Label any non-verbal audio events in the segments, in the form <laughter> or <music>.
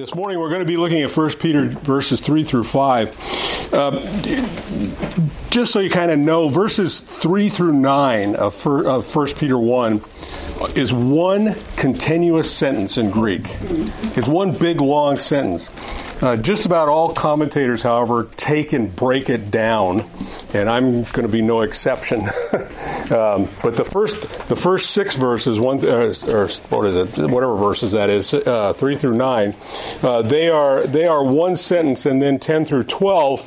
This morning we're going to be looking at 1 Peter verses 3 through 5. Uh, just so you kind of know, verses 3 through 9 of 1 Peter 1 is one continuous sentence in Greek. It's one big long sentence. Uh, just about all commentators, however, take and break it down, and I'm going to be no exception. <laughs> um, but the first, the first six verses, one uh, or what is it, whatever verses that is, uh, three through nine, uh, they are they are one sentence, and then ten through twelve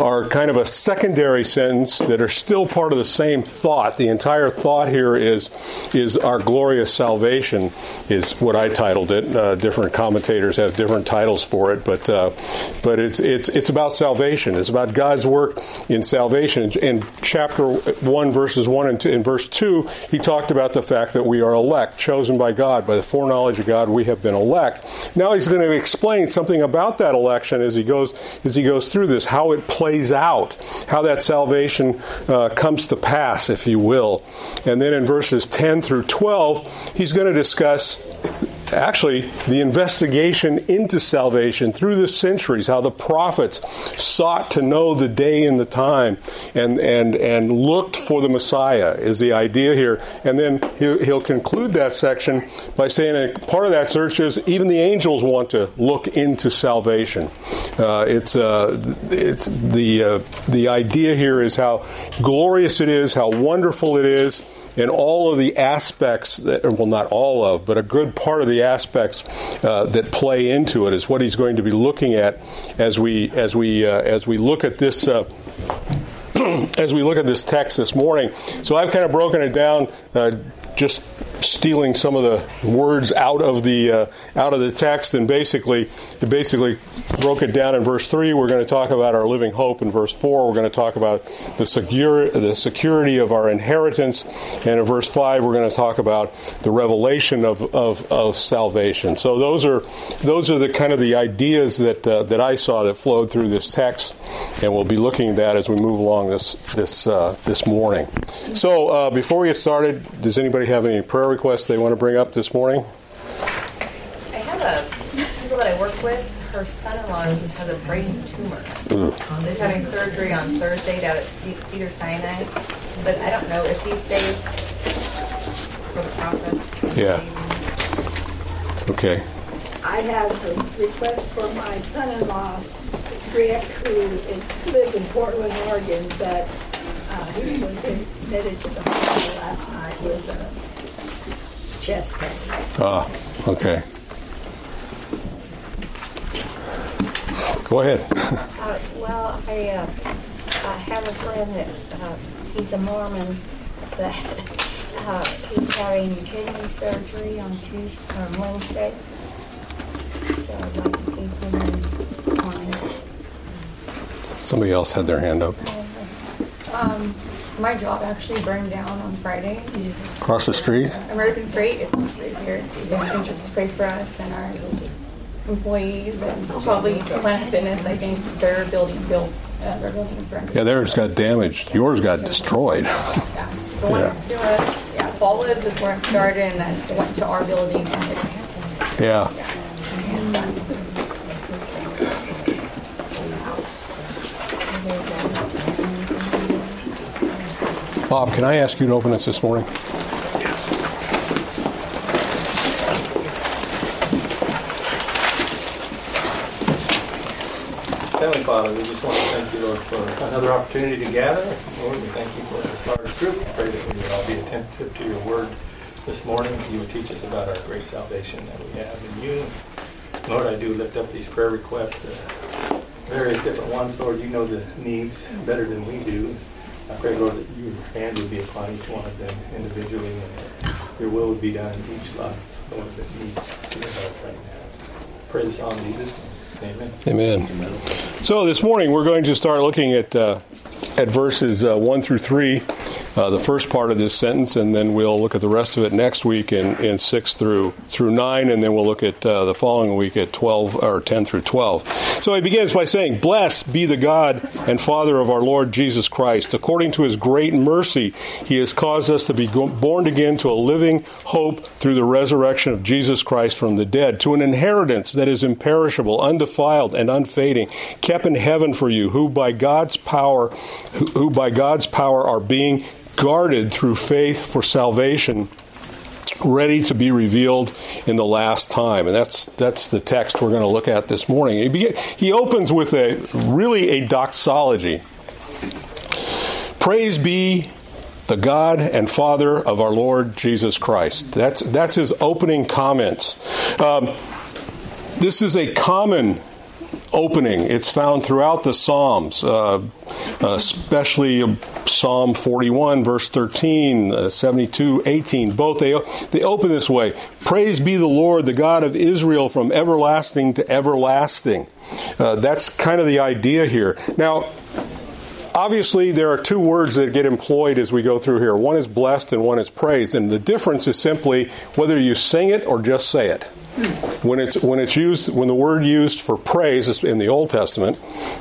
are kind of a secondary sentence that are still part of the same thought. The entire thought here is is our glorious salvation is what I titled it. Uh, different commentators have different titles for it, but uh, but it's it's it's about salvation. It's about God's work in salvation. In chapter one, verses one and two, in verse two, he talked about the fact that we are elect, chosen by God, by the foreknowledge of God, we have been elect. Now he's going to explain something about that election as he goes as he goes through this, how it plays out, how that salvation uh, comes to pass, if you will. And then in verses ten through twelve, he's going to discuss actually the investigation into salvation through the centuries, how the prophets sought to know the day and the time and, and, and looked for the Messiah is the idea here. And then he'll, he'll conclude that section by saying part of that search is even the angels want to look into salvation. Uh, it's, uh, it's the, uh, the idea here is how glorious it is, how wonderful it is and all of the aspects that, well, not all of, but a good part of the aspects uh, that play into it is what he's going to be looking at as we as we uh, as we look at this. Uh, <clears throat> as we look at this text this morning, so I've kind of broken it down uh, just stealing some of the words out of the uh, out of the text and basically basically broke it down in verse 3 we're going to talk about our living hope in verse 4 we're going to talk about the secure the security of our inheritance. And in verse 5 we're going to talk about the revelation of, of, of salvation. So those are those are the kind of the ideas that uh, that I saw that flowed through this text. And we'll be looking at that as we move along this this uh, this morning. So uh, before we get started does anybody have any prayer requests they want to bring up this morning? I have a people that I work with. Her son-in-law has a brain tumor. Um, he's having surgery on Thursday down at Cedar Sinai, but I don't know if he's safe for the process. Yeah. Okay. I have a request for my son-in-law, Rick, who lives in Portland, Oregon, but uh, he was admitted to the hospital last night with a chest pain. Ah, okay. Go ahead. <laughs> uh, well, I, uh, I have a friend that uh, he's a Mormon that <laughs> uh, he's having kidney surgery on Tuesday, on Wednesday. So I'd like to keep him in mind. Somebody else had their hand up. Um, my job actually burned down on Friday. Across the street? American Freight, it's right here. You can just pray for us and our employees and probably Planet Fitness. I think their building built, uh, their building is burned. Yeah, theirs got damaged. Yours got destroyed. Yeah, <laughs> the one Yeah. next to us, yeah, Follis is where it started, and then it went to our building, and it's Yeah. Bob, can I ask you to open us this morning? Yes. Heavenly Father, we just want to thank you, Lord, for another opportunity to gather. Lord, we thank you for this starters group. We pray that we would all be attentive to your word this morning. You would teach us about our great salvation that we have in you. Lord, I do lift up these prayer requests, uh, various different ones. Lord, you know the needs better than we do. I pray, Lord, that your hand would be upon each one of them individually and your will would be done in each life, Lord, that needs your help right now. Pray this all Jesus' name. Amen. Amen. So this morning we're going to start looking at uh, at verses uh, one through three uh, the first part of this sentence, and then we'll look at the rest of it next week in, in 6 through, through 9, and then we'll look at uh, the following week at 12 or 10 through 12. So he begins by saying, Blessed be the God and Father of our Lord Jesus Christ. According to his great mercy, he has caused us to be born again to a living hope through the resurrection of Jesus Christ from the dead, to an inheritance that is imperishable, undefiled, and unfading, kept in heaven for you, who by God's power, who, who by God's power are being guarded through faith for salvation ready to be revealed in the last time. And that's that's the text we're going to look at this morning. He, begin, he opens with a really a doxology. Praise be the God and Father of our Lord Jesus Christ. That's that's his opening comments. Um, this is a common opening. It's found throughout the Psalms, uh, especially Psalm 41, verse 13, uh, 72, 18. Both they they open this way: "Praise be the Lord, the God of Israel, from everlasting to everlasting." Uh, that's kind of the idea here. Now. Obviously, there are two words that get employed as we go through here. One is blessed and one is praised. And the difference is simply whether you sing it or just say it. When it's when it's used when the word used for praise in the Old Testament,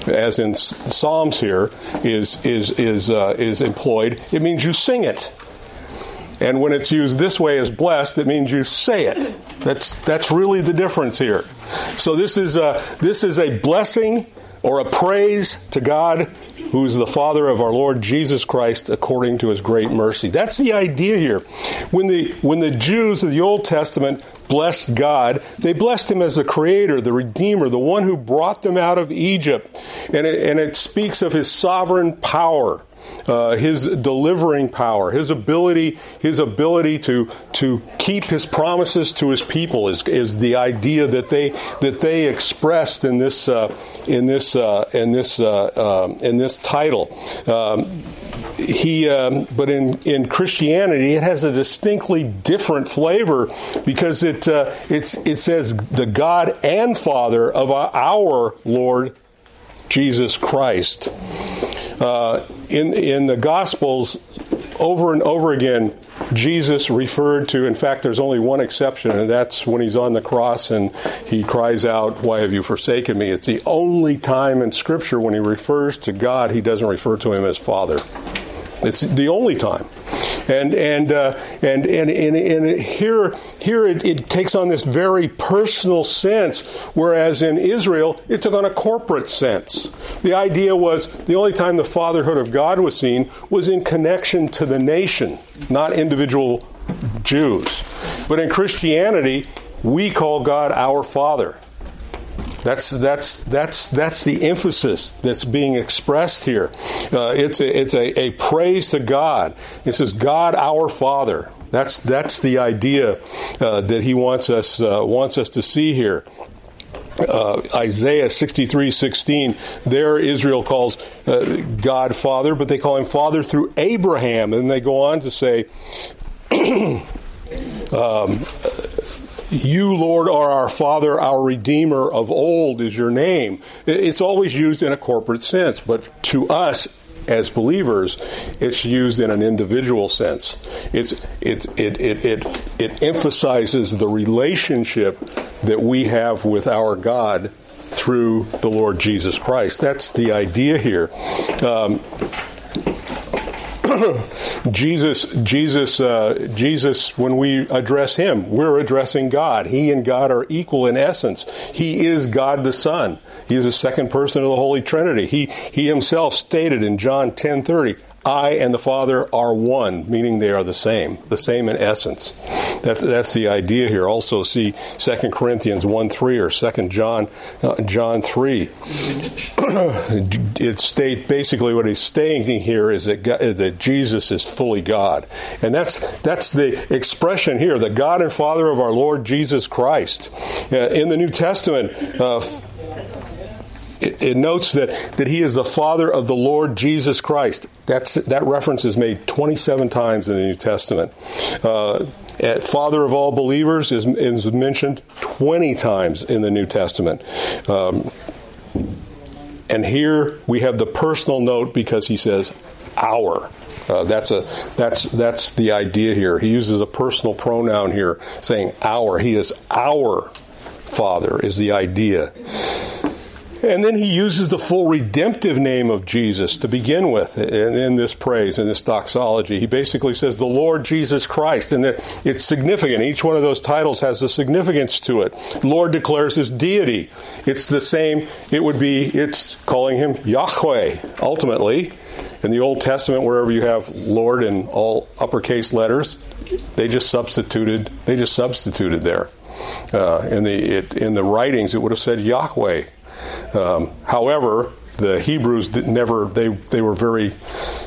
as in Psalms here, is is is uh, is employed, it means you sing it. And when it's used this way as blessed, it means you say it. That's that's really the difference here. So this is a, this is a blessing or a praise to God who is the Father of our Lord Jesus Christ according to his great mercy. That's the idea here. When the when the Jews of the Old Testament blessed God, they blessed him as the creator, the redeemer, the one who brought them out of Egypt. And it, and it speaks of his sovereign power. Uh, his delivering power, his ability, his ability to to keep his promises to his people is, is the idea that they that they expressed in this uh, in this uh, in this uh, um, in this title. Um, he, um, but in, in Christianity, it has a distinctly different flavor because it uh, it's, it says the God and Father of our Lord Jesus Christ. Uh, in in the Gospels, over and over again, Jesus referred to. In fact, there's only one exception, and that's when he's on the cross and he cries out, "Why have you forsaken me?" It's the only time in Scripture when he refers to God, he doesn't refer to him as Father. It's the only time. And and uh, and, and and and here here it, it, takes on this very personal sense, whereas in Israel it took on a corporate sense. The idea was the only time the fatherhood of God was seen was in connection to the nation, not individual Jews. But in Christianity, we call God our Father. That's that's that's that's the emphasis that's being expressed here. Uh, it's a, it's a, a praise to God. It says God our Father. That's that's the idea uh, that he wants us uh, wants us to see here. Uh, Isaiah 63 16, there Israel calls uh, God Father, but they call him Father through Abraham. And they go on to say, <clears throat> um, you, Lord, are our Father, our Redeemer of old is your name. It's always used in a corporate sense, but to us, as believers, it's used in an individual sense. It's, it's, it, it, it, it emphasizes the relationship that we have with our God through the Lord Jesus Christ. That's the idea here. Um, <coughs> Jesus, Jesus, uh, Jesus, when we address Him, we're addressing God. He and God are equal in essence. He is God the Son. He is the second person of the Holy Trinity. He, he himself stated in John 10 30, I and the Father are one, meaning they are the same, the same in essence. That's, that's the idea here. Also, see 2 Corinthians 1 3 or 2 John, uh, John 3. <clears throat> it state basically what he's stating here is that, God, that Jesus is fully God. And that's, that's the expression here, the God and Father of our Lord Jesus Christ. Uh, in the New Testament, uh, it, notes that, that he is the father of the Lord Jesus Christ. That's, that reference is made 27 times in the New Testament. Uh, father of all believers is, is, mentioned 20 times in the New Testament. Um, and here we have the personal note because he says, our. Uh, that's a that's that's the idea here. He uses a personal pronoun here, saying our. He is our Father. Is the idea. And then he uses the full redemptive name of Jesus to begin with in, in, this praise, in this doxology. He basically says the Lord Jesus Christ, and it's significant. Each one of those titles has a significance to it. Lord declares his deity. It's the same, it would be, it's calling him Yahweh, ultimately. In the Old Testament, wherever you have Lord in all uppercase letters, they just substituted, they just substituted there. Uh, in the it, in the writings, it would have said Yahweh um, however, the Hebrews never they they were very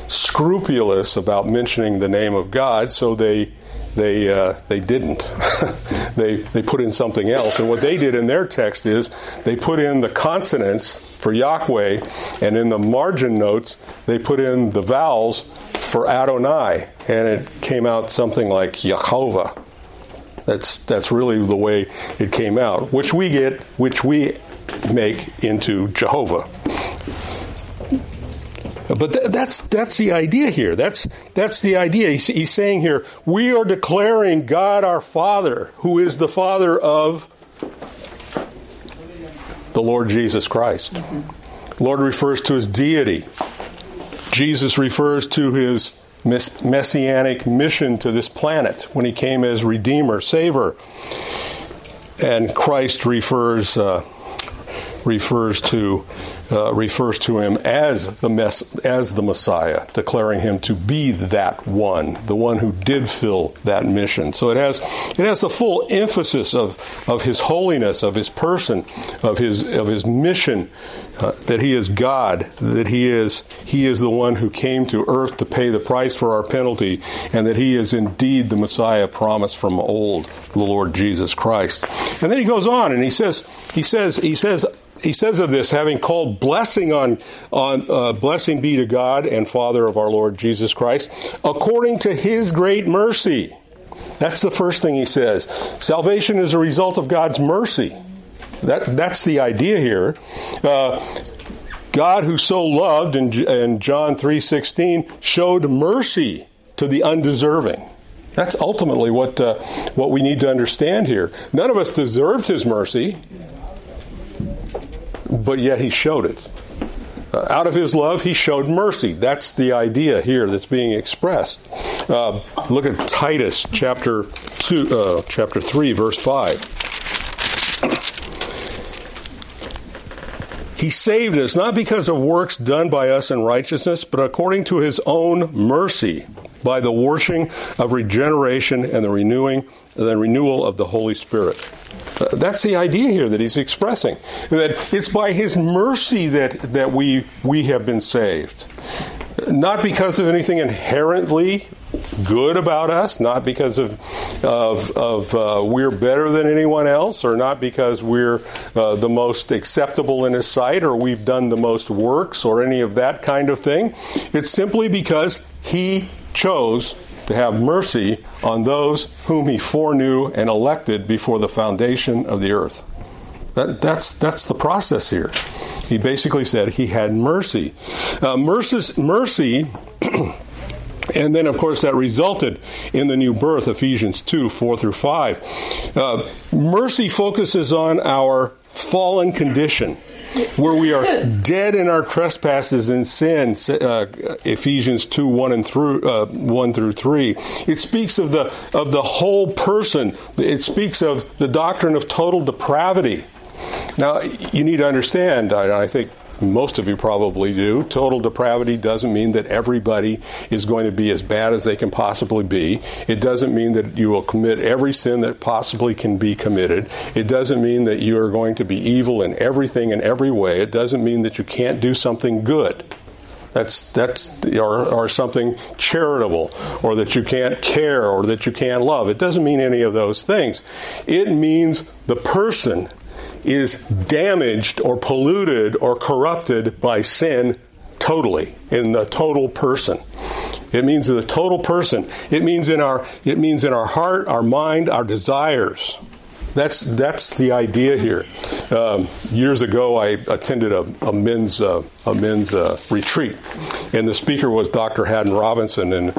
scrupulous about mentioning the name of God, so they they uh, they didn't. <laughs> they they put in something else, and what they did in their text is they put in the consonants for Yahweh, and in the margin notes they put in the vowels for Adonai, and it came out something like Yehovah. That's that's really the way it came out, which we get, which we make into Jehovah. But th- that's that's the idea here. That's that's the idea. He's, he's, saying here, we are declaring God our Father, who is the Father of the Lord Jesus Christ. Mm-hmm. Lord refers to his deity. Jesus refers to his messianic mission to this planet when he came as Redeemer, Savior. And Christ refers. Uh, refers to uh, refers to him as the mess, as the Messiah, declaring him to be that one, the one who did fill that mission. So it has it has the full emphasis of of his holiness, of his person, of his of his mission, uh, that he is God, that he is he is the one who came to earth to pay the price for our penalty, and that he is indeed the Messiah promised from old, the Lord Jesus Christ. And then he goes on and he says he says he says he says of this, having called blessing on, on uh, blessing be to God and Father of our Lord Jesus Christ, according to his great mercy. That's the first thing he says. Salvation is a result of God's mercy. That, that's the idea here. Uh, God, who so loved in, in John 3.16, showed mercy to the undeserving. That's ultimately what, uh, what we need to understand here. None of us deserved his mercy but yet he showed it. Uh, out of his love, he showed mercy. That's the idea here that's being expressed. Uh, look at Titus chapter two, uh, chapter three, verse five. He saved us not because of works done by us in righteousness, but according to his own mercy, by the washing of regeneration and the renewing, the renewal of the Holy Spirit. That's the idea here that he's expressing. That it's by his mercy that, that we, we have been saved. Not because of anything inherently good about us, not because of, of, of uh, we're better than anyone else, or not because we're uh, the most acceptable in his sight, or we've done the most works, or any of that kind of thing. It's simply because he chose to have mercy on those whom he foreknew and elected before the foundation of the earth. That, that's, that's the process here. He basically said he had mercy. Uh, mercy, mercy <clears throat> and then, of course, that resulted in the new birth, Ephesians 2 4 through 5. Uh, mercy focuses on our fallen condition where we are dead in our trespasses and sin, uh, Ephesians 2 1 and through uh, 1 through 3. It speaks of the, of the whole person, it speaks of the doctrine of total depravity. Now, you need to understand, I, I think most of you probably do. Total depravity doesn't mean that everybody is going to be as bad as they can possibly be. It doesn't mean that you will commit every sin that possibly can be committed. It doesn't mean that you are going to be evil in everything in every way. It doesn't mean that you can't do something good. That's that's or, or something charitable, or that you can't care, or that you can't love. It doesn't mean any of those things. It means the person is damaged or polluted or corrupted by sin totally in the total person it means the total person it means in our it means in our heart our mind our desires That's that's the idea here. Um, years ago, I attended a, a men's uh, a men's uh, retreat, and the speaker was Dr. Haddon Robinson. And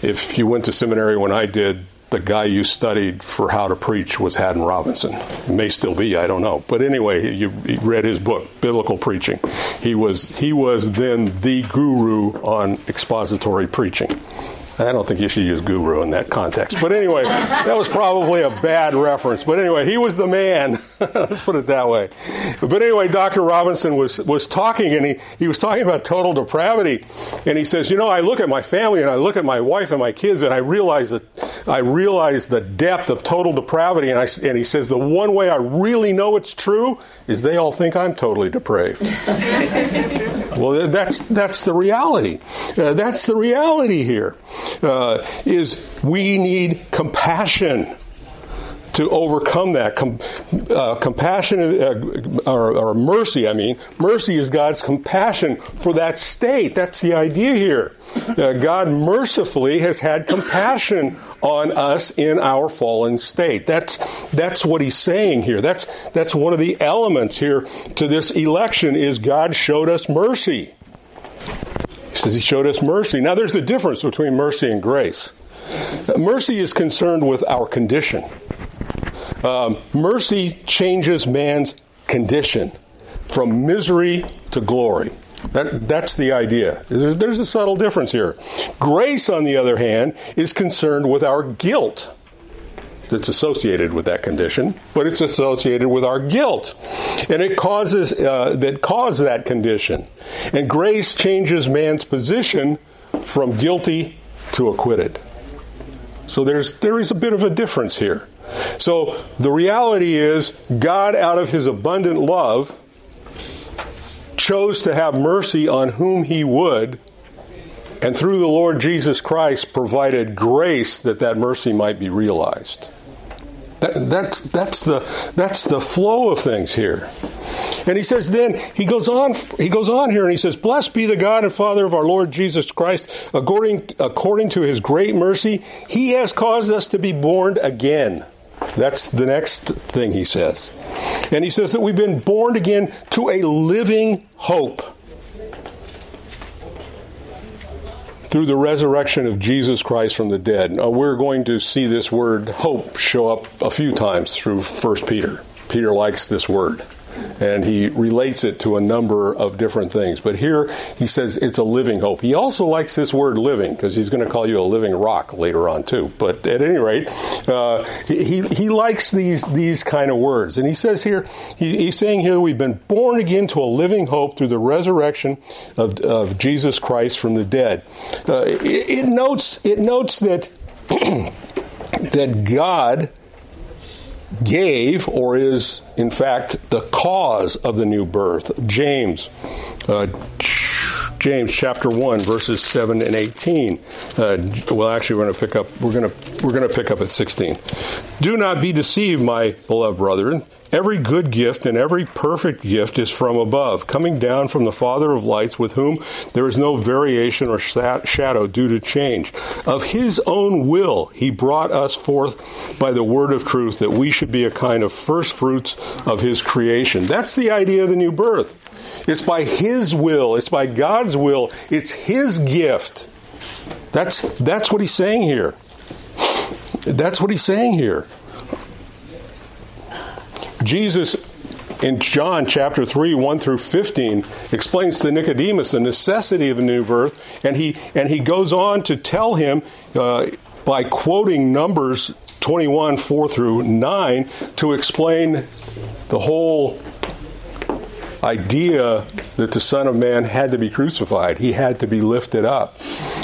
if you went to seminary when I did, the guy you studied for how to preach was Haddon Robinson. It may still be, I don't know. But anyway, you, read his book, Biblical Preaching. He was he was then the guru on expository preaching. I don't think you should use guru in that context. But anyway, that was probably a bad reference. But anyway, he was the man. <laughs> Let's put it that way. But anyway, Dr. Robinson was, was talking, and he, he was talking about total depravity. And he says, You know, I look at my family and I look at my wife and my kids, and I realize that I realize the depth of total depravity. And, I, and he says, The one way I really know it's true is they all think I'm totally depraved. <laughs> well, that's, that's the reality. Uh, that's the reality here uh, is we need compassion to overcome that. Com- uh, compassion, uh, or, or, mercy, I mean. Mercy is God's compassion for that state. That's the idea here. Uh, God mercifully has had compassion on us in our fallen state. That's, that's what he's saying here. That's, that's one of the elements here to this election is God showed us mercy. He says he showed us mercy. Now, there's a difference between mercy and grace. Mercy is concerned with our condition. Um, mercy changes man's condition from misery to glory. That, that's the idea. There's, there's a subtle difference here. Grace, on the other hand, is concerned with our guilt that's associated with that condition, but it's associated with our guilt, and it causes uh, that cause that condition. And grace changes man's position from guilty to acquitted. So there's there is a bit of a difference here. So the reality is, God, out of His abundant love, chose to have mercy on whom He would and through the Lord Jesus Christ provided grace that that mercy might be realized. That, that's, that's, the, that's the flow of things here. And he says, then he goes on. He goes on here, and he says, "Blessed be the God and Father of our Lord Jesus Christ. According according to His great mercy, He has caused us to be born again." That's the next thing he says, and he says that we've been born again to a living hope through the resurrection of Jesus Christ from the dead. Now, we're going to see this word hope show up a few times through 1 Peter. Peter likes this word and he relates it to a number of different things. But here he says it's a living hope. He also likes this word living because he's going to call you a living rock later on too. But at any rate, uh, he he likes these these kind of words, and he says here he, he's saying here we've been born again to a living hope through the resurrection of, of Jesus Christ from the dead. Uh, it, it notes it notes that <clears throat> that God gave or is in fact the cause of the new birth. James uh, james chapter 1 verses 7 and 18 uh, well actually we're going to pick up we're going to we're going to pick up at 16 do not be deceived my beloved brethren Every good gift and every perfect gift is from above, coming down from the Father of lights, with whom there is no variation or shadow due to change. Of his own will, he brought us forth by the word of truth, that we should be a kind of first fruits of his creation. That's the idea of the new birth. It's by his will, it's by God's will, it's his gift. That's, that's what he's saying here. That's what he's saying here. Jesus in John chapter 3, 1 through 15, explains to Nicodemus the necessity of a new birth, and he, and he goes on to tell him uh, by quoting Numbers 21, 4 through 9, to explain the whole idea that the Son of Man had to be crucified. He had to be lifted up,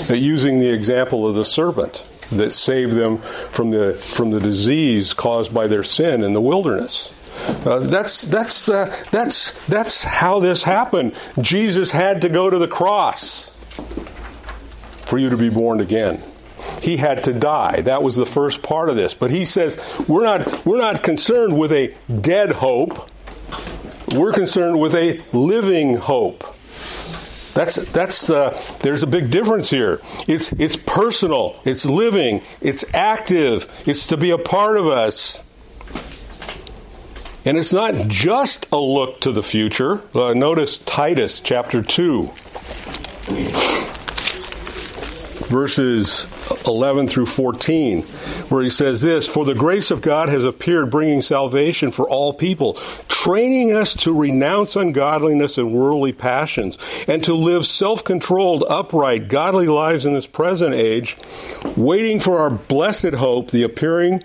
using the example of the serpent that saved them from the, from the disease caused by their sin in the wilderness. Uh, that's that's uh, that's that's how this happened. Jesus had to go to the cross for you to be born again. He had to die. That was the first part of this. But he says we're not we're not concerned with a dead hope. We're concerned with a living hope. That's that's uh, there's a big difference here. It's it's personal. It's living. It's active. It's to be a part of us. And it's not just a look to the future. Uh, notice Titus chapter 2 verses 11 through 14, where he says this For the grace of God has appeared, bringing salvation for all people, training us to renounce ungodliness and worldly passions, and to live self controlled, upright, godly lives in this present age, waiting for our blessed hope, the appearing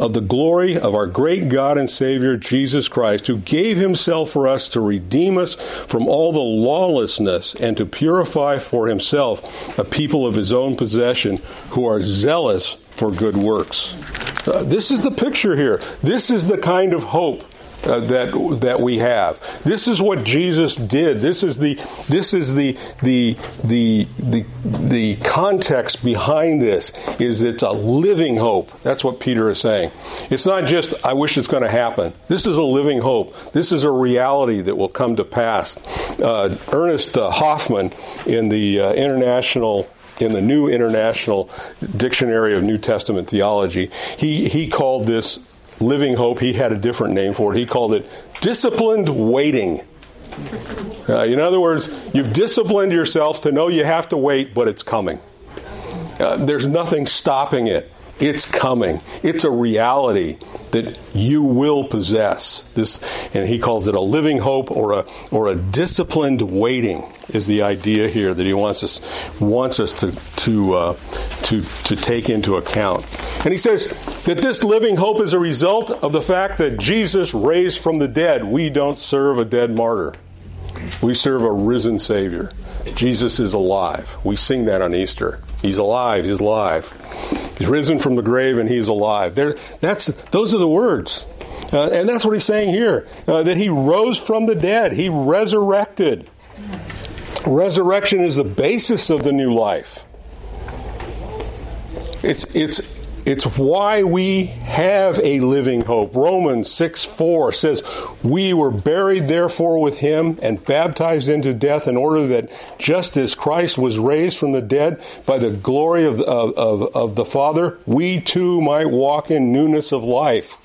of the glory of our great God and Savior Jesus Christ, who gave himself for us to redeem us from all the lawlessness and to purify for himself a people of his own possession who are zealous for good works. Uh, this is the picture here. This is the kind of hope uh, that that we have. This is what Jesus did. This is the this is the the the the the context behind this is it's a living hope. That's what Peter is saying. It's not just I wish it's going to happen. This is a living hope. This is a reality that will come to pass. Uh, Ernest uh, Hoffmann in the uh, international in the New International Dictionary of New Testament Theology, he, he called this Living Hope, he had a different name for it. He called it disciplined waiting. Uh, in other words, you've disciplined yourself to know you have to wait, but it's coming. Uh, there's nothing stopping it. It's coming. It's a reality that you will possess. This, and he calls it a living hope or a or a disciplined waiting is the idea here that he wants us wants us to to uh, to to take into account. And he says that this living hope is a result of the fact that Jesus raised from the dead. We don't serve a dead martyr. We serve a risen Savior. Jesus is alive. We sing that on Easter. He's alive. He's alive. He's risen from the grave and he's alive. There, that's, those are the words. Uh, and that's what he's saying here uh, that he rose from the dead, he resurrected. Resurrection is the basis of the new life. It's, it's it's why we have a living hope. Romans 6 4 says, We were buried therefore with him and baptized into death in order that just as Christ was raised from the dead by the glory of, of, of, of the Father, we too might walk in newness of life.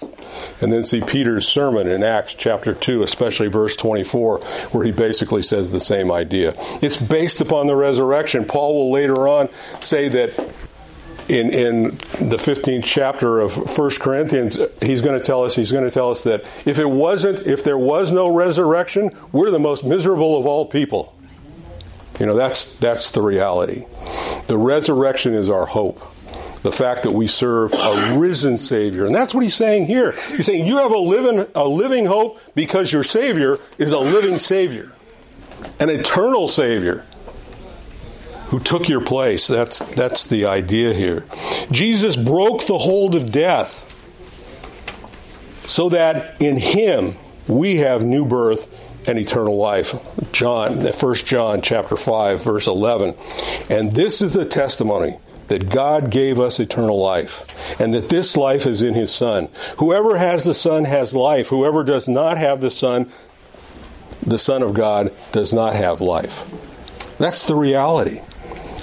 And then see Peter's sermon in Acts chapter 2, especially verse 24, where he basically says the same idea. It's based upon the resurrection. Paul will later on say that in in the 15th chapter of 1 Corinthians, he's going to tell us he's going to tell us that if it wasn't if there was no resurrection, we're the most miserable of all people. You know, that's that's the reality. The resurrection is our hope. The fact that we serve a risen Savior. And that's what he's saying here. He's saying you have a living a living hope because your Savior is a living Savior. An eternal Savior who took your place. That's, that's the idea here. Jesus broke the hold of death so that in him we have new birth and eternal life. John, 1 John chapter 5 verse 11. And this is the testimony that God gave us eternal life and that this life is in his son. Whoever has the son has life. Whoever does not have the son, the son of God does not have life. That's the reality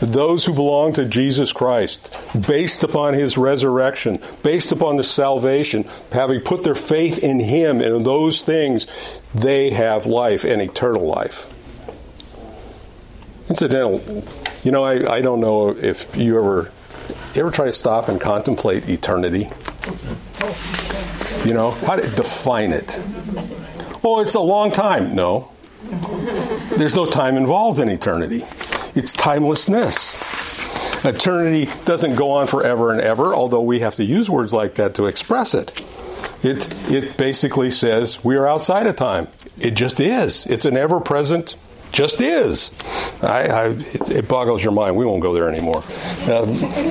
those who belong to Jesus Christ, based upon his resurrection, based upon the salvation, having put their faith in him and in those things, they have life and eternal life. Incidental, you know, I, I don't know if you ever ever try to stop and contemplate eternity? You know, how to define it? Oh, it's a long time. No. There's no time involved in eternity it's timelessness. Eternity doesn't go on forever and ever, although we have to use words like that to express it. It, it basically says we are outside of time. It just is. It's an ever present just is. I, I, it, it, boggles your mind. We won't go there anymore. Uh,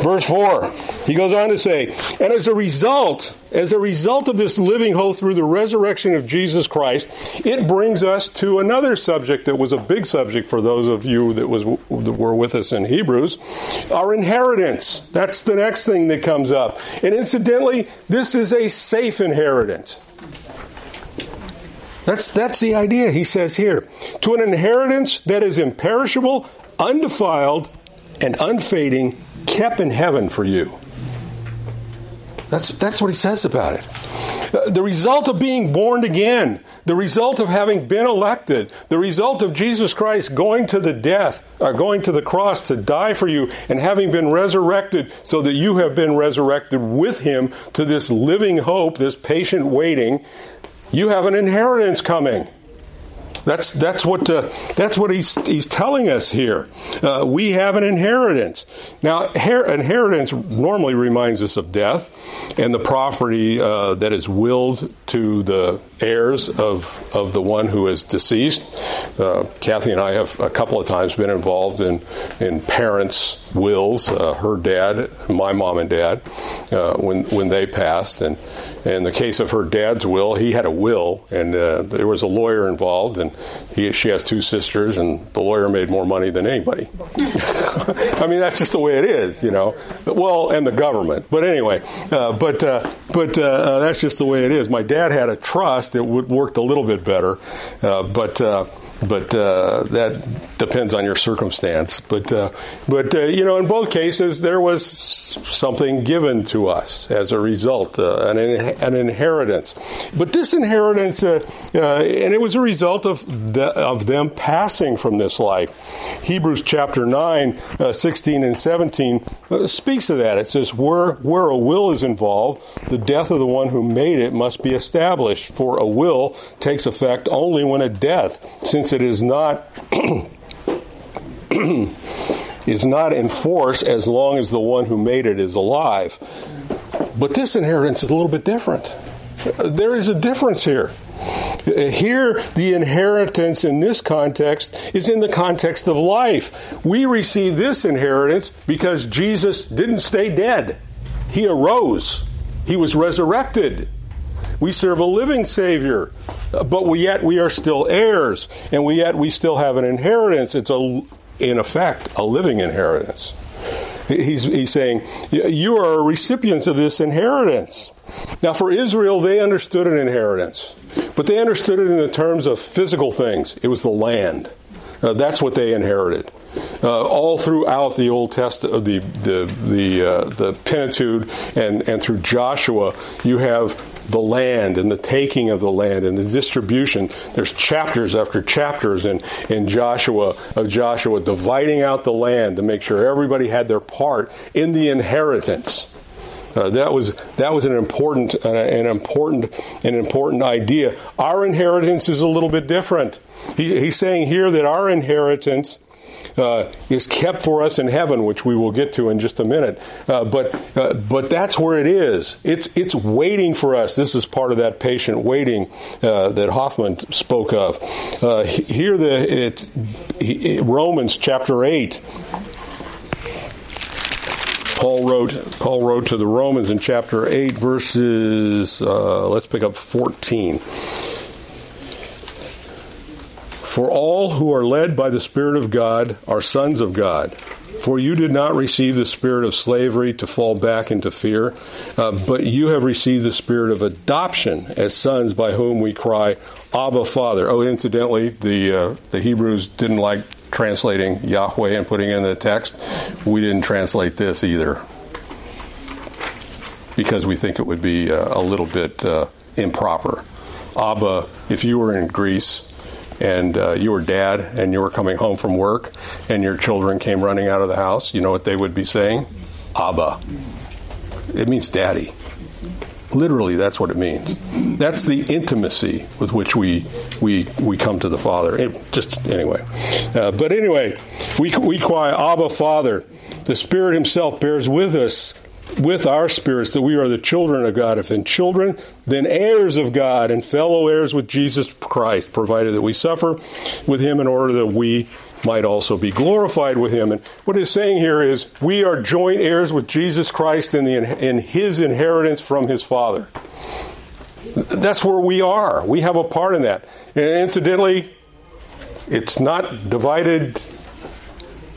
verse 4, he goes on to say, And as a result, as a result of this living hope through the resurrection of Jesus Christ, it brings us to another subject that was a big subject for those of you that, was, that were with us in Hebrews our inheritance. That's the next thing that comes up. And incidentally, this is a safe inheritance. That's, that's the idea he says here. To an inheritance that is imperishable, undefiled, and unfading, kept in heaven for you. That's, that's what he says about it. Uh, the result of being born again, the result of having been elected, the result of Jesus Christ going to the death, or uh, going to the cross to die for you, and having been resurrected so that you have been resurrected with him to this living hope, this patient waiting, you have an inheritance coming. That's that's what uh, that's what he's he's telling us here. Uh, we have an inheritance. Now, her- inheritance normally reminds us of death and the property uh, that is willed to the heirs of of the one who is deceased. Uh, Kathy and I have a couple of times been involved in in parents' wills. Uh, her dad, my mom and dad, uh, when when they passed, and in the case of her dad's will, he had a will, and there was a lawyer involved and he, she has two sisters, and the lawyer made more money than anybody. <laughs> I mean, that's just the way it is, you know. Well, and the government. But anyway, uh, but uh, but uh, uh that's just the way it is. My dad had a trust that worked a little bit better, uh, but uh, but uh, that depends on your circumstance. But uh, but uh, you know, in both cases, there was something given to us as a result, uh, an, an inheritance. But this inheritance, uh, uh, and it was a result of the, of them passing from this life. Hebrews chapter 9, 16 and 17 speaks of that. It says, "Where where a will is involved, the death of the one who made it must be established. For a will takes effect only when a death, since it is not <clears throat> is not enforced as long as the one who made it is alive. But this inheritance is a little bit different. There is a difference here. Here, the inheritance in this context is in the context of life. We receive this inheritance because Jesus didn't stay dead. He arose. He was resurrected. We serve a living Savior, but we, yet we are still heirs, and we yet we still have an inheritance. It's a, in effect, a living inheritance. He's, he's saying, You are recipients of this inheritance. Now, for Israel, they understood an inheritance, but they understood it in the terms of physical things. It was the land. Uh, that's what they inherited. Uh, all throughout the Old Testament, the the the, uh, the Pentateuch, and and through Joshua, you have the land and the taking of the land and the distribution. There's chapters after chapters in, in Joshua of Joshua dividing out the land to make sure everybody had their part in the inheritance. Uh, that was that was an important uh, an important an important idea. Our inheritance is a little bit different. He, he's saying here that our inheritance uh, is kept for us in heaven, which we will get to in just a minute. Uh, but uh, but that's where it is. It's it's waiting for us. This is part of that patient waiting uh, that Hoffmann spoke of. Uh, here, the it's Romans chapter eight. Paul wrote Paul wrote to the Romans in chapter eight, verses. Uh, let's pick up fourteen. For all who are led by the Spirit of God are sons of God. For you did not receive the spirit of slavery to fall back into fear, uh, but you have received the spirit of adoption as sons by whom we cry, Abba, Father. Oh, incidentally, the, uh, the Hebrews didn't like translating Yahweh and putting in the text. We didn't translate this either because we think it would be uh, a little bit uh, improper. Abba, if you were in Greece, and uh, you were dad and you were coming home from work and your children came running out of the house, you know what they would be saying? Abba. It means daddy. Literally, that's what it means. That's the intimacy with which we we we come to the Father. It, just anyway, uh, but anyway, we we cry Abba, Father. The Spirit Himself bears with us with our spirits that we are the children of God. If in children, then heirs of God and fellow heirs with Jesus Christ, provided that we suffer with him in order that we might also be glorified with him. And what it's saying here is we are joint heirs with Jesus Christ in, the, in his inheritance from his Father. That's where we are. We have a part in that. And incidentally, it's not divided,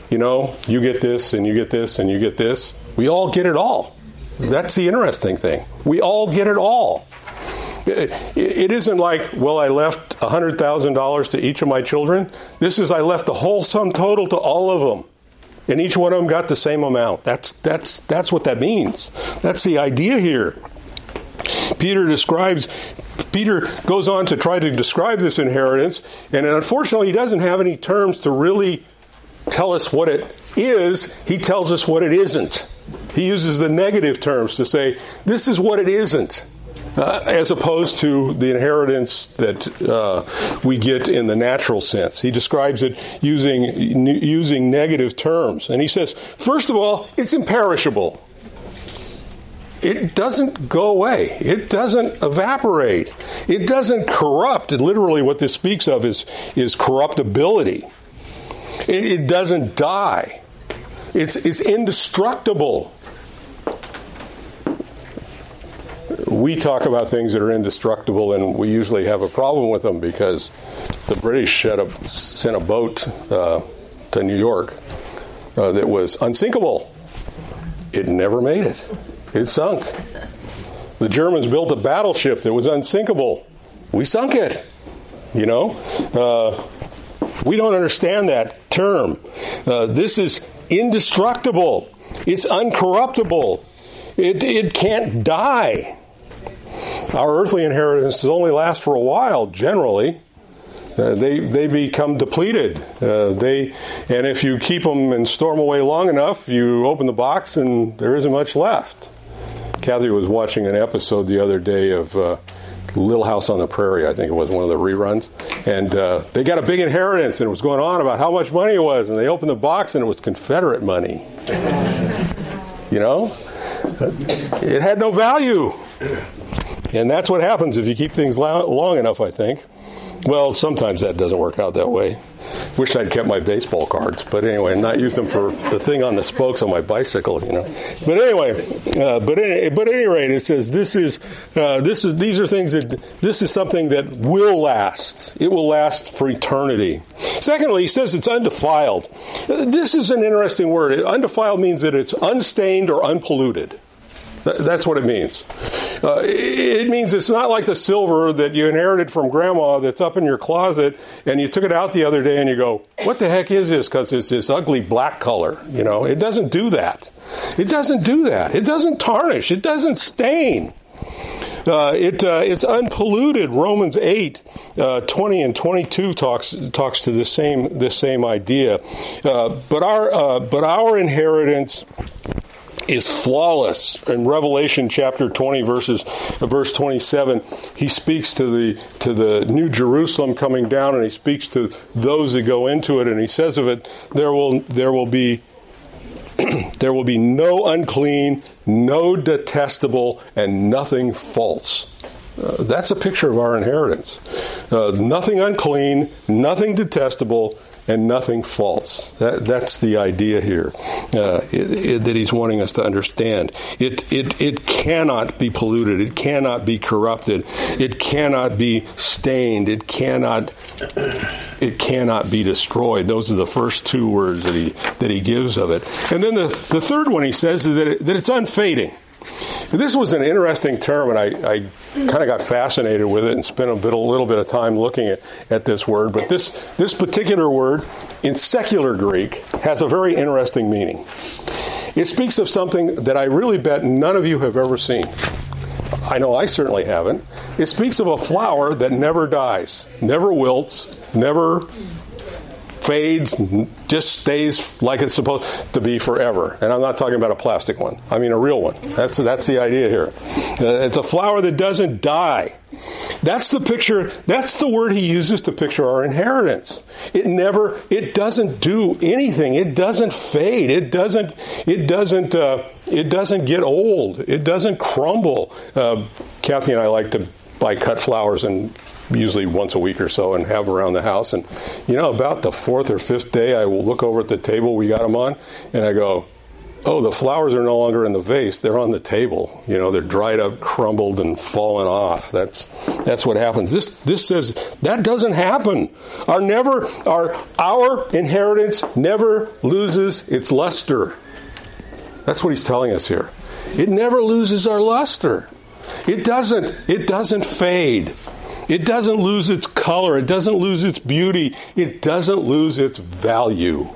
you know, you get this and you get this and you get this. We all get it all. That's the interesting thing. We all get it all. It isn't like, well, I left $100,000 to each of my children. This is, I left the whole sum total to all of them. And each one of them got the same amount. That's, that's, that's what that means. That's the idea here. Peter describes Peter goes on to try to describe this inheritance, and unfortunately, he doesn't have any terms to really tell us what it is. He tells us what it isn't. He uses the negative terms to say, this is what it isn't. Uh, as opposed to the inheritance that uh, we get in the natural sense. He describes it using, using negative terms. And he says, first of all, it's imperishable it doesn't go away. It doesn't evaporate. It doesn't corrupt. And literally, what this speaks of is, is corruptibility. It, it doesn't die. It's, it's indestructible. We talk about things that are indestructible, and we usually have a problem with them because the British a, sent a boat uh, to New York uh, that was unsinkable. It never made it. It sunk. The Germans built a battleship that was unsinkable. We sunk it. You know? Uh, we don't understand that term. Uh, this is indestructible, it's uncorruptible, it, it can't die. Our earthly inheritances only last for a while, generally. Uh, they they become depleted. Uh, they and if you keep them and store them away long enough, you open the box and there isn't much left. Kathy was watching an episode the other day of uh, Little House on the Prairie. I think it was one of the reruns, and uh, they got a big inheritance, and it was going on about how much money it was, and they opened the box, and it was Confederate money. You know, it had no value, and that's what happens if you keep things long enough. I think. Well, sometimes that doesn't work out that way. Wish I'd kept my baseball cards, but anyway, not use them for the thing on the spokes on my bicycle, you know. But anyway, uh, but any, but at any rate, it says this is uh, this is these are things that this is something that will last. It will last for eternity. Secondly, he says it's undefiled. This is an interesting word. Undefiled means that it's unstained or unpolluted. That's what it means. Uh, it means it's not like the silver that you inherited from grandma that's up in your closet and you took it out the other day and you go, what the heck is this? Because it's this ugly black color. You know, it doesn't do that. It doesn't do that. It doesn't tarnish. It doesn't stain. Uh, it, uh, it's unpolluted. Romans 8, uh, 20 and 22 talks, talks to the same, the same idea. Uh, but, our, uh, but our inheritance is flawless. In Revelation chapter 20 verses verse 27, he speaks to the to the new Jerusalem coming down and he speaks to those that go into it and he says of it there will there will be <clears throat> there will be no unclean, no detestable and nothing false. Uh, that's a picture of our inheritance. Uh, nothing unclean, nothing detestable, and nothing false. That, that's the idea here uh, it, it, that he's wanting us to understand. It, it, it cannot be polluted. It cannot be corrupted. It cannot be stained. It cannot it cannot be destroyed. Those are the first two words that he that he gives of it. And then the, the third one he says is that, it, that it's unfading. This was an interesting term, and I, I kind of got fascinated with it and spent a, bit, a little bit of time looking at, at this word. But this, this particular word in secular Greek has a very interesting meaning. It speaks of something that I really bet none of you have ever seen. I know I certainly haven't. It speaks of a flower that never dies, never wilts, never fades, just stays like it's supposed to be forever. And I'm not talking about a plastic one. I mean a real one. That's that's the idea here. Uh, it's a flower that doesn't die. That's the picture. That's the word he uses to picture our inheritance. It never. It doesn't do anything. It doesn't fade. It doesn't. It doesn't. Uh, it doesn't get old. It doesn't crumble. Uh, Kathy and I like to buy cut flowers and usually once a week or so and have around the house. And, you know, about the fourth or fifth day, I will look over at the table we got them on and I go, oh, the flowers are no longer in the vase; they're on the table. You know, they're dried up, crumbled, and fallen off. That's that's what happens. This this says that doesn't happen. Our never our our inheritance never loses its luster. That's what he's telling us here. It never loses our luster. It doesn't. It doesn't fade. It doesn't lose its color, it doesn't lose its beauty, it doesn't lose its value.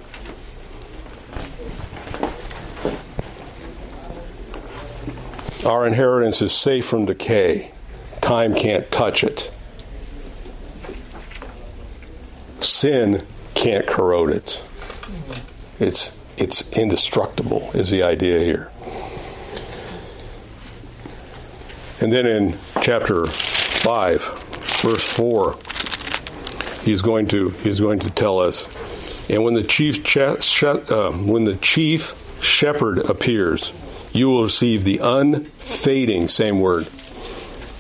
Our inheritance is safe from decay. Time can't touch it. Sin can't corrode it. It's it's indestructible is the idea here. And then in chapter 5, verse 4, he's going to he's going to tell us and when the chief che- she- uh, when the chief shepherd appears, you will receive the unfading same word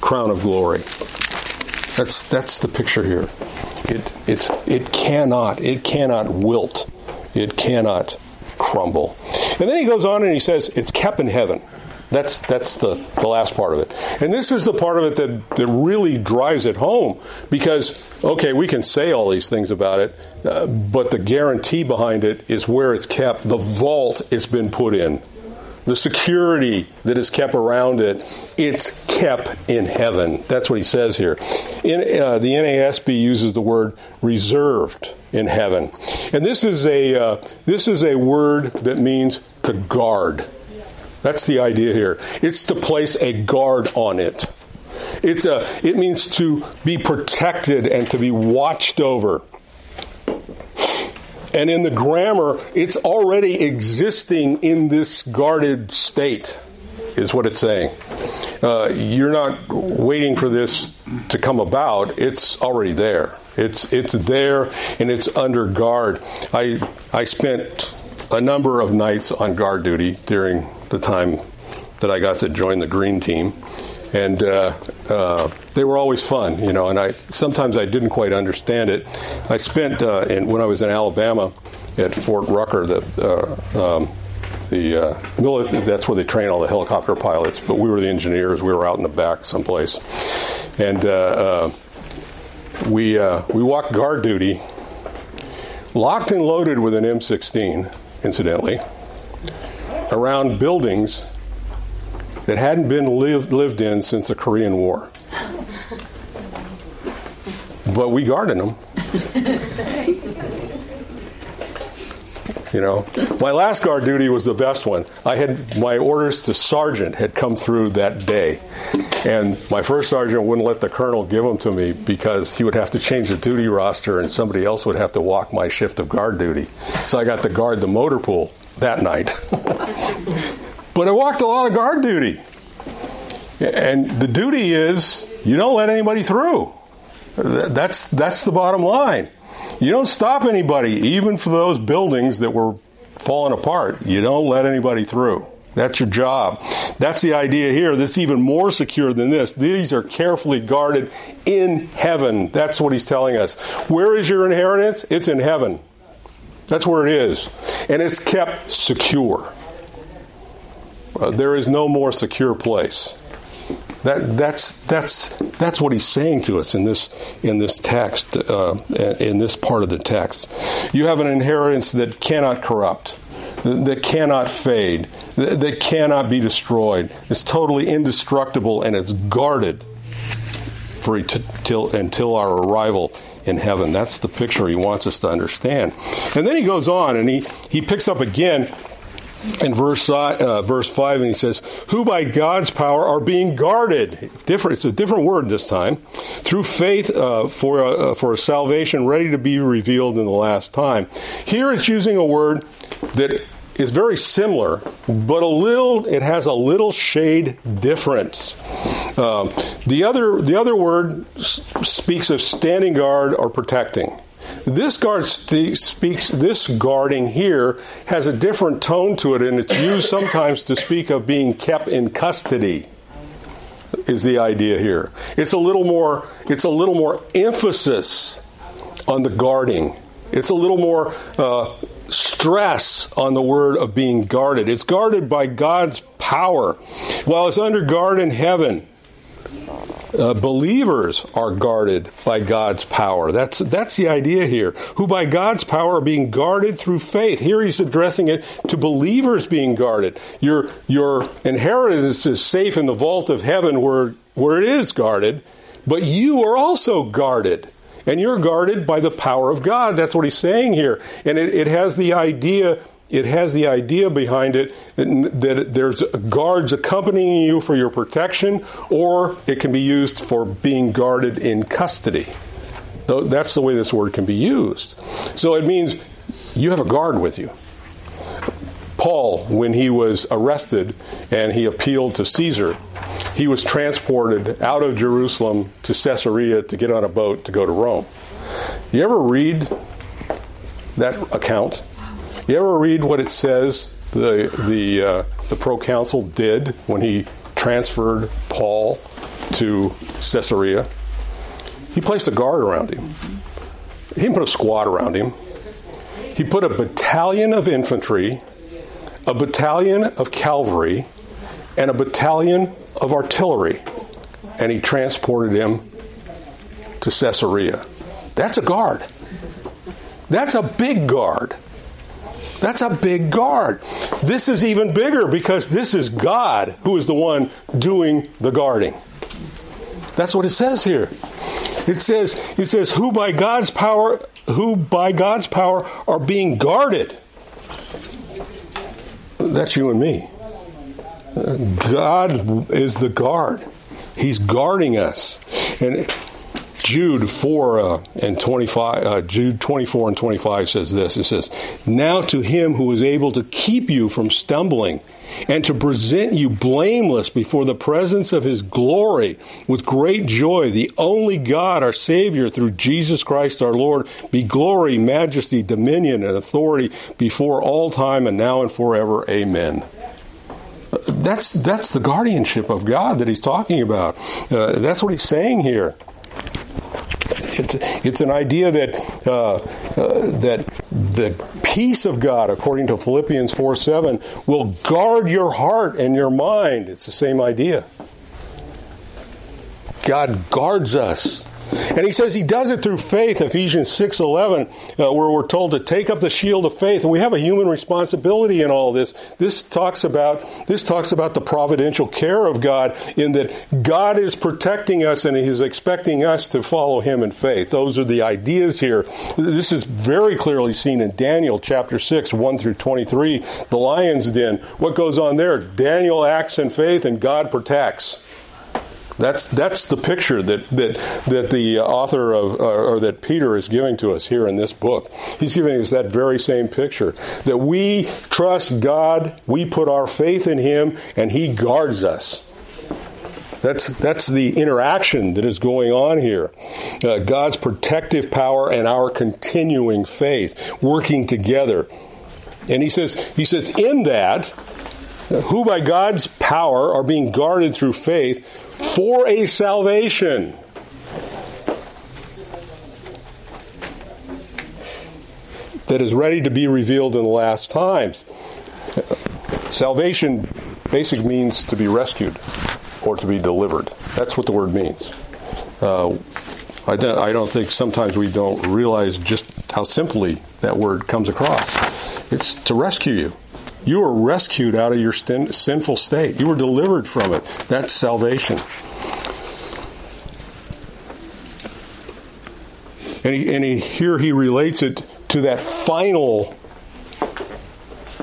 crown of glory. That's that's the picture here. It it's it cannot it cannot wilt. It cannot crumble. And then he goes on and he says it's kept in heaven. That's that's the, the last part of it. And this is the part of it that, that really drives it home because, okay, we can say all these things about it, uh, but the guarantee behind it is where it's kept. The vault it's been put in, the security that is kept around it, it's kept in heaven. That's what he says here. In, uh, the NASB uses the word reserved in heaven. And this is a, uh, this is a word that means to guard. That's the idea here. It's to place a guard on it. It's a, it means to be protected and to be watched over. And in the grammar, it's already existing in this guarded state, is what it's saying. Uh, you're not waiting for this to come about, it's already there. It's, it's there and it's under guard. I, I spent a number of nights on guard duty during the time that I got to join the green team, and uh, uh, they were always fun, you know. And I sometimes I didn't quite understand it. I spent uh, in, when I was in Alabama at Fort Rucker, the uh, um, the uh, military, that's where they train all the helicopter pilots. But we were the engineers. We were out in the back someplace, and uh, we we walked guard duty, locked and loaded with an M16, incidentally around buildings that hadn't been lived, lived in since the Korean War. But we guarded them. You know, my last guard duty was the best one. I had my orders to sergeant had come through that day, and my first sergeant wouldn't let the colonel give them to me because he would have to change the duty roster, and somebody else would have to walk my shift of guard duty. So I got to guard the motor pool that night. but I walked a lot of guard duty. And the duty is you don't let anybody through. That's, that's the bottom line. You don't stop anybody, even for those buildings that were falling apart. You don't let anybody through. That's your job. That's the idea here. This is even more secure than this. These are carefully guarded in heaven. That's what he's telling us. Where is your inheritance? It's in heaven. That's where it is. And it's kept secure. Uh, there is no more secure place. That, that's, that's, that's what he's saying to us in this, in this text, uh, in this part of the text. You have an inheritance that cannot corrupt, that cannot fade, that cannot be destroyed. It's totally indestructible and it's guarded for until, until our arrival in heaven. That's the picture he wants us to understand. And then he goes on and he, he picks up again in verse uh, verse five, and he says, "Who by God's power are being guarded." Different. It's a different word this time. Through faith uh, for uh, for salvation ready to be revealed in the last time. Here it's using a word that is very similar, but a little. It has a little shade difference. Um, the other the other word s- speaks of standing guard or protecting. This guard st- speaks. This guarding here has a different tone to it, and it's used sometimes to speak of being kept in custody. Is the idea here? It's a little more. It's a little more emphasis on the guarding. It's a little more uh, stress on the word of being guarded. It's guarded by God's power, while it's under guard in heaven uh, believers are guarded by God's power. That's that's the idea here. Who by God's power are being guarded through faith. Here he's addressing it to believers being guarded. Your your inheritance is safe in the vault of heaven where where it is guarded, but you are also guarded. And you're guarded by the power of God. That's what he's saying here. And it, it has the idea it has the idea behind it that there's guards accompanying you for your protection, or it can be used for being guarded in custody. That's the way this word can be used. So it means you have a guard with you. Paul, when he was arrested and he appealed to Caesar, he was transported out of Jerusalem to Caesarea to get on a boat to go to Rome. You ever read that account? You ever read what it says the the uh, the proconsul did when he transferred Paul to Caesarea? He placed a guard around him. He didn't put a squad around him. He put a battalion of infantry, a battalion of cavalry, and a battalion of artillery, and he transported him to Caesarea. That's a guard. That's a big guard. That's a big guard. This is even bigger because this is God who is the one doing the guarding. That's what it says here. It says it says who by God's power who by God's power are being guarded. That's you and me. God is the guard. He's guarding us. And Jude 4 uh, and 25, uh, Jude 24 and 25 says this. It says, Now to him who is able to keep you from stumbling and to present you blameless before the presence of his glory with great joy, the only God, our Savior, through Jesus Christ our Lord, be glory, majesty, dominion, and authority before all time and now and forever. Amen. That's, that's the guardianship of God that he's talking about. Uh, that's what he's saying here. It's, it's an idea that, uh, uh, that the peace of God, according to Philippians 4 7, will guard your heart and your mind. It's the same idea. God guards us. And he says he does it through faith, Ephesians 6 11, uh, where we're told to take up the shield of faith. And we have a human responsibility in all this. This talks about this talks about the providential care of God in that God is protecting us and he's expecting us to follow him in faith. Those are the ideas here. This is very clearly seen in Daniel chapter 6, 1 through 23, the lion's den. What goes on there? Daniel acts in faith and God protects. That's that's the picture that that that the author of uh, or that Peter is giving to us here in this book. He's giving us that very same picture that we trust God, we put our faith in Him, and He guards us. That's that's the interaction that is going on here. Uh, God's protective power and our continuing faith working together. And he says he says in that who by God's power are being guarded through faith for a salvation. That is ready to be revealed in the last times. Salvation basic means to be rescued or to be delivered. That's what the word means. Uh, I, don't, I don't think sometimes we don't realize just how simply that word comes across. It's to rescue you. You were rescued out of your sinful state. You were delivered from it. That's salvation. And, he, and he, here he relates it to that final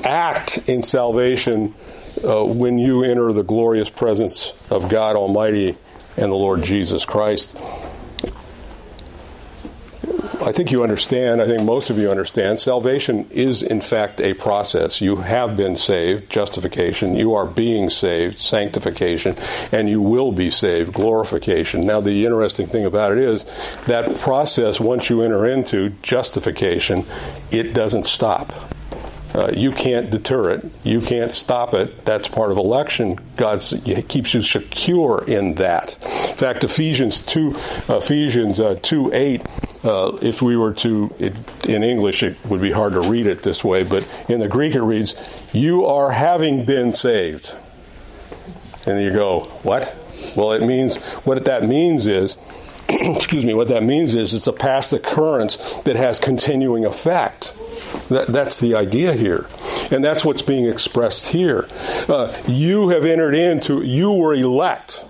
act in salvation uh, when you enter the glorious presence of God Almighty and the Lord Jesus Christ. I think you understand, I think most of you understand, salvation is in fact a process. You have been saved, justification, you are being saved, sanctification, and you will be saved, glorification. Now, the interesting thing about it is that process, once you enter into justification, it doesn't stop. Uh, you can't deter it. You can't stop it. That's part of election. God keeps you secure in that. In fact, Ephesians two, Ephesians uh, two eight uh, if we were to, it, in English, it would be hard to read it this way, but in the Greek it reads, You are having been saved. And you go, What? Well, it means, what that means is, <clears throat> excuse me, what that means is it's a past occurrence that has continuing effect. That, that's the idea here. And that's what's being expressed here. Uh, you have entered into, you were elect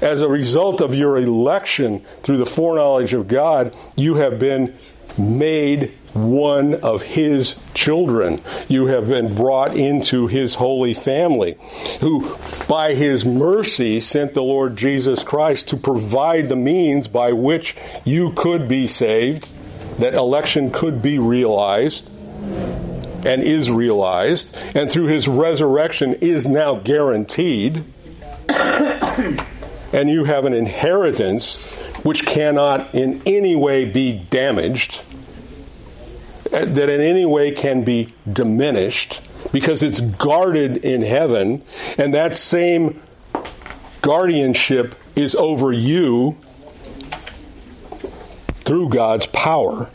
as a result of your election through the foreknowledge of God, you have been made one of his children. You have been brought into his holy family, who by his mercy sent the Lord Jesus Christ to provide the means by which you could be saved, that election could be realized and is realized, and through his resurrection is now guaranteed. <coughs> and you have an inheritance which cannot in any way be damaged that in any way can be diminished because it's guarded in heaven, and that same guardianship is over you through God's power.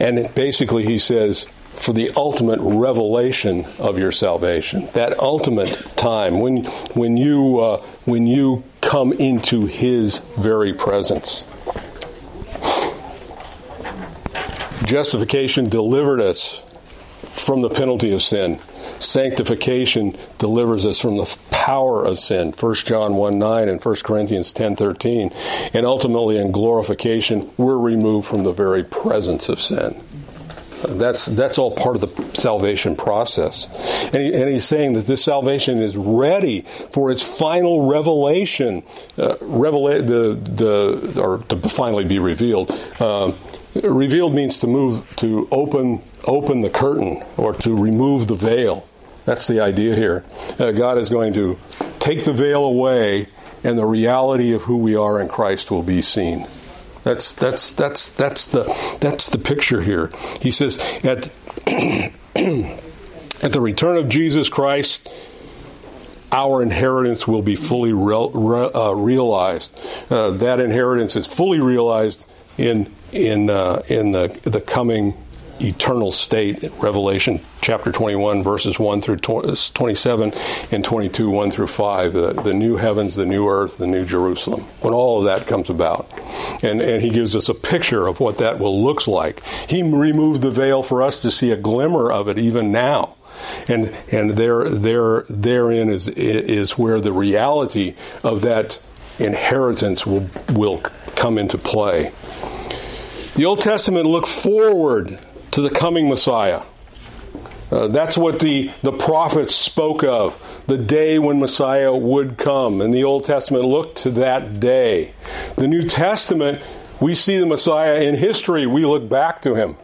And basically, he says, for the ultimate revelation of your salvation, that ultimate time when when you uh, when you come into His very presence. Justification delivered us from the penalty of sin. Sanctification delivers us from the power of sin. 1 John 1 9 and 1 Corinthians ten thirteen, And ultimately, in glorification, we're removed from the very presence of sin. That's, that's all part of the salvation process. And, he, and he's saying that this salvation is ready for its final revelation, uh, revela- the, the, or to finally be revealed. Uh, Revealed means to move, to open, open the curtain or to remove the veil. That's the idea here. Uh, God is going to take the veil away, and the reality of who we are in Christ will be seen. That's that's that's that's the that's the picture here. He says at <clears throat> at the return of Jesus Christ, our inheritance will be fully re- re- uh, realized. Uh, that inheritance is fully realized in in uh, in the the coming eternal state revelation chapter 21 verses 1 through uh, 27 and 22 1 through 5 the, the new heavens the new earth the new jerusalem when all of that comes about. And and he gives us a picture of what that will looks like. He removed the veil for us to see a glimmer of it even now. And and there there therein is is where the reality of that inheritance will will come into play. The Old Testament looked forward to the coming Messiah. Uh, that's what the, the prophets spoke of, the day when Messiah would come. And the Old Testament looked to that day. The New Testament, we see the Messiah in history, we look back to him.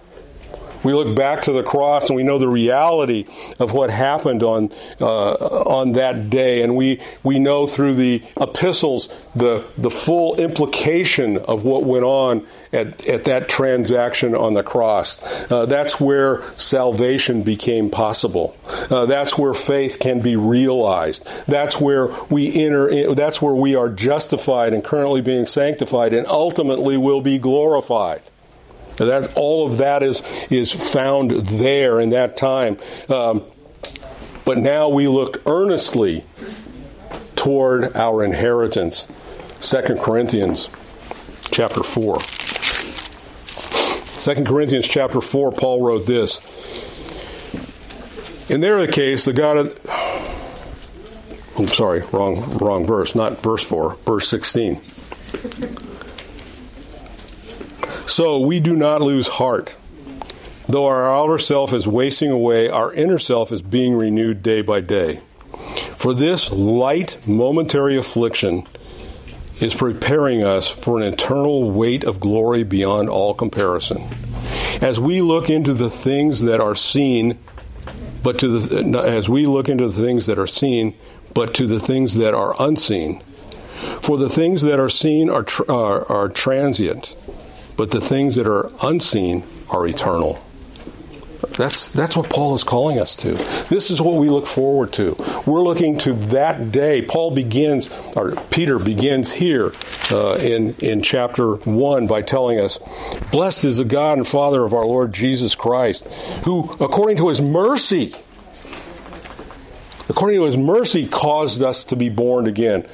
We look back to the cross and we know the reality of what happened on uh, on that day, and we we know through the epistles the the full implication of what went on at, at that transaction on the cross. Uh, that's where salvation became possible. Uh, that's where faith can be realized. That's where we enter. In, that's where we are justified and currently being sanctified, and ultimately will be glorified. That all of that is is found there in that time. Um, but now we look earnestly toward our inheritance. Second Corinthians chapter four. Second Corinthians chapter four, Paul wrote this. In their case, the God of I'm sorry, wrong wrong verse, not verse four, verse sixteen. So we do not lose heart. Though our outer self is wasting away, our inner self is being renewed day by day. For this light, momentary affliction is preparing us for an eternal weight of glory beyond all comparison. As we look into the things that are seen, but to the as we look into the things that are seen, but to the things that are unseen. For the things that are seen are, are, are transient but the things that are unseen are eternal. That's, that's what Paul is calling us to. This is what we look forward to. We're looking to that day. Paul begins, or Peter begins here uh, in, in chapter 1 by telling us Blessed is the God and Father of our Lord Jesus Christ, who, according to his mercy, according to his mercy, caused us to be born again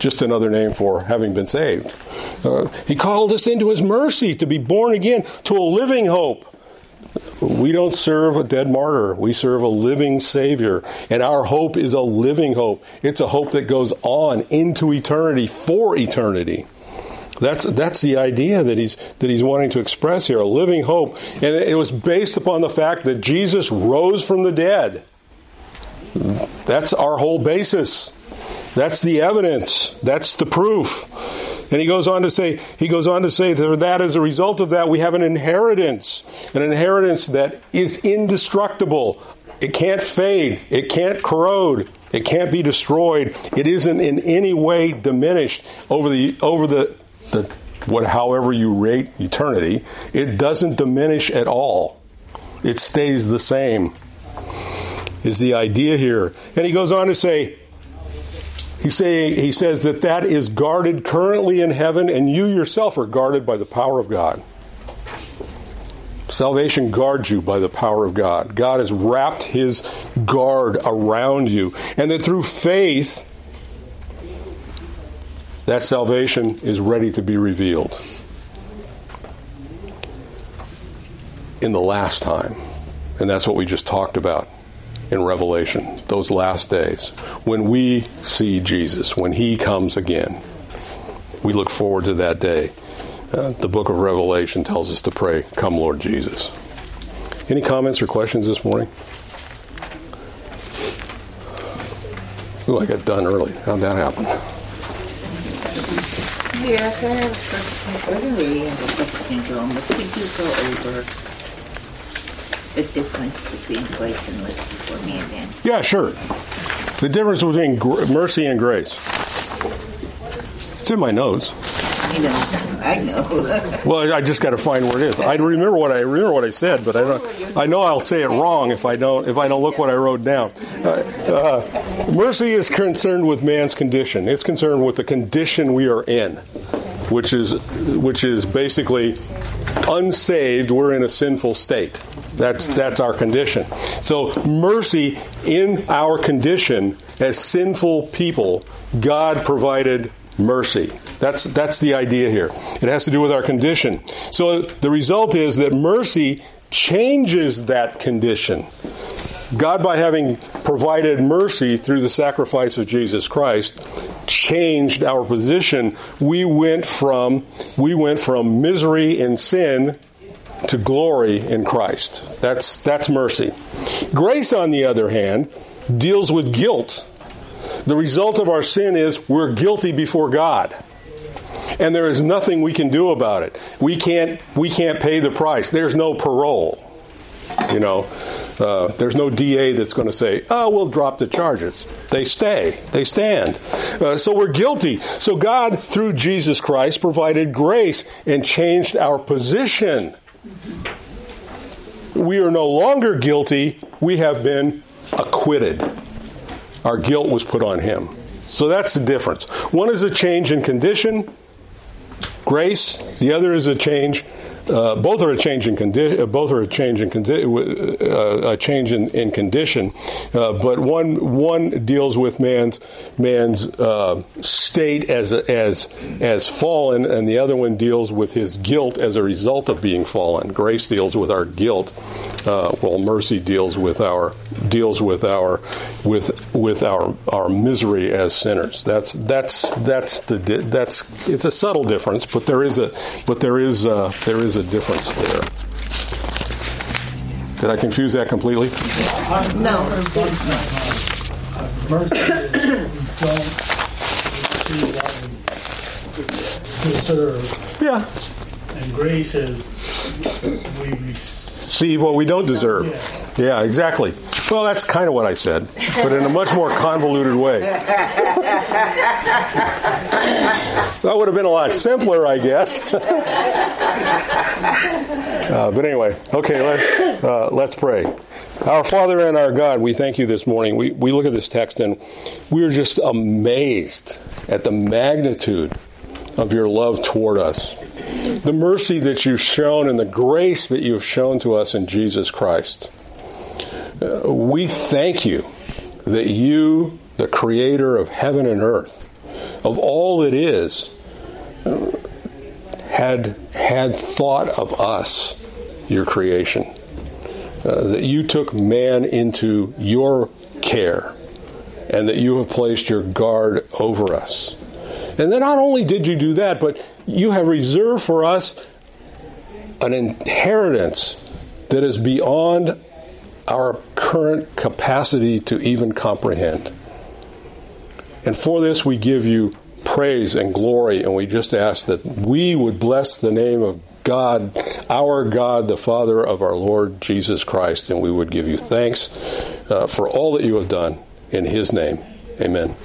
just another name for having been saved. Uh, he called us into His mercy to be born again to a living hope. We don't serve a dead martyr. We serve a living Savior. And our hope is a living hope. It's a hope that goes on into eternity for eternity. That's that's the idea that he's that he's wanting to express here, a living hope, and it was based upon the fact that Jesus rose from the dead. That's our whole basis. That's the evidence. That's the proof. And he goes on to say, he goes on to say that, as a result of that, we have an inheritance, an inheritance that is indestructible. It can't fade. It can't corrode. It can't be destroyed. It isn't in any way diminished over the over the the what however you rate eternity. It doesn't diminish at all. It stays the same. Is the idea here. And he goes on to say, he, say, he says that that is guarded currently in heaven, and you yourself are guarded by the power of God. Salvation guards you by the power of God. God has wrapped his guard around you. And that through faith, that salvation is ready to be revealed in the last time. And that's what we just talked about in Revelation, those last days, when we see Jesus, when he comes again. We look forward to that day. Uh, the book of Revelation tells us to pray, Come, Lord Jesus. Any comments or questions this morning? Ooh, I got done early. How'd that happen? Yes, I have a question. Earlier in the question, go over the difference between grace and mercy for me again? Yeah, sure. The difference between gr- mercy and grace. It's in my notes. I know. I know. Well, I just got to find where it is. I remember what I remember what I said, but I don't. I know I'll say it wrong if I don't if I don't look what I wrote down. Uh, uh, mercy is concerned with man's condition. It's concerned with the condition we are in, which is which is basically unsaved. We're in a sinful state. That's that's our condition. So mercy in our condition as sinful people, God provided mercy. That's that's the idea here. It has to do with our condition. So the result is that mercy changes that condition. God, by having provided mercy through the sacrifice of Jesus Christ, changed our position. We went from we went from misery and sin to glory in Christ. That's that's mercy. Grace, on the other hand, deals with guilt. The result of our sin is we're guilty before God and there is nothing we can do about it. We can't we can't pay the price. There's no parole. You know, uh, there's no DA that's going to say, "Oh, we'll drop the charges." They stay. They stand. Uh, so we're guilty. So God, through Jesus Christ, provided grace and changed our position. We are no longer guilty. We have been acquitted. Our guilt was put on Him. So that's the difference. One is a change in condition, grace. The other is a change. Uh, both are a change in condition. Uh, both are a change in condi- uh, a change in, in condition. Uh, but one one deals with man's man's uh, state as as as fallen, and the other one deals with his guilt as a result of being fallen. Grace deals with our guilt, uh, while mercy deals with our deals with our with with our our misery as sinners. That's that's that's the that's it's a subtle difference, but there is a but there is a, there is a difference there. Did I confuse that completely? No. mercy don't receive what we deserve, Yeah. and grace is we receive. See what we don't deserve. Yeah, exactly. Well, that's kind of what I said, but in a much more convoluted way. That would have been a lot simpler, I guess. <laughs> Uh, but anyway, okay, let, uh, let's pray. Our Father and our God, we thank you this morning. We, we look at this text and we're just amazed at the magnitude of your love toward us, the mercy that you've shown and the grace that you've shown to us in Jesus Christ. Uh, we thank you that you, the creator of heaven and earth, of all that is, uh, had had thought of us, your creation. Uh, that you took man into your care, and that you have placed your guard over us. And then not only did you do that, but you have reserved for us an inheritance that is beyond our current capacity to even comprehend. And for this, we give you praise and glory, and we just ask that we would bless the name of God, our God, the Father of our Lord Jesus Christ, and we would give you thanks uh, for all that you have done in His name. Amen.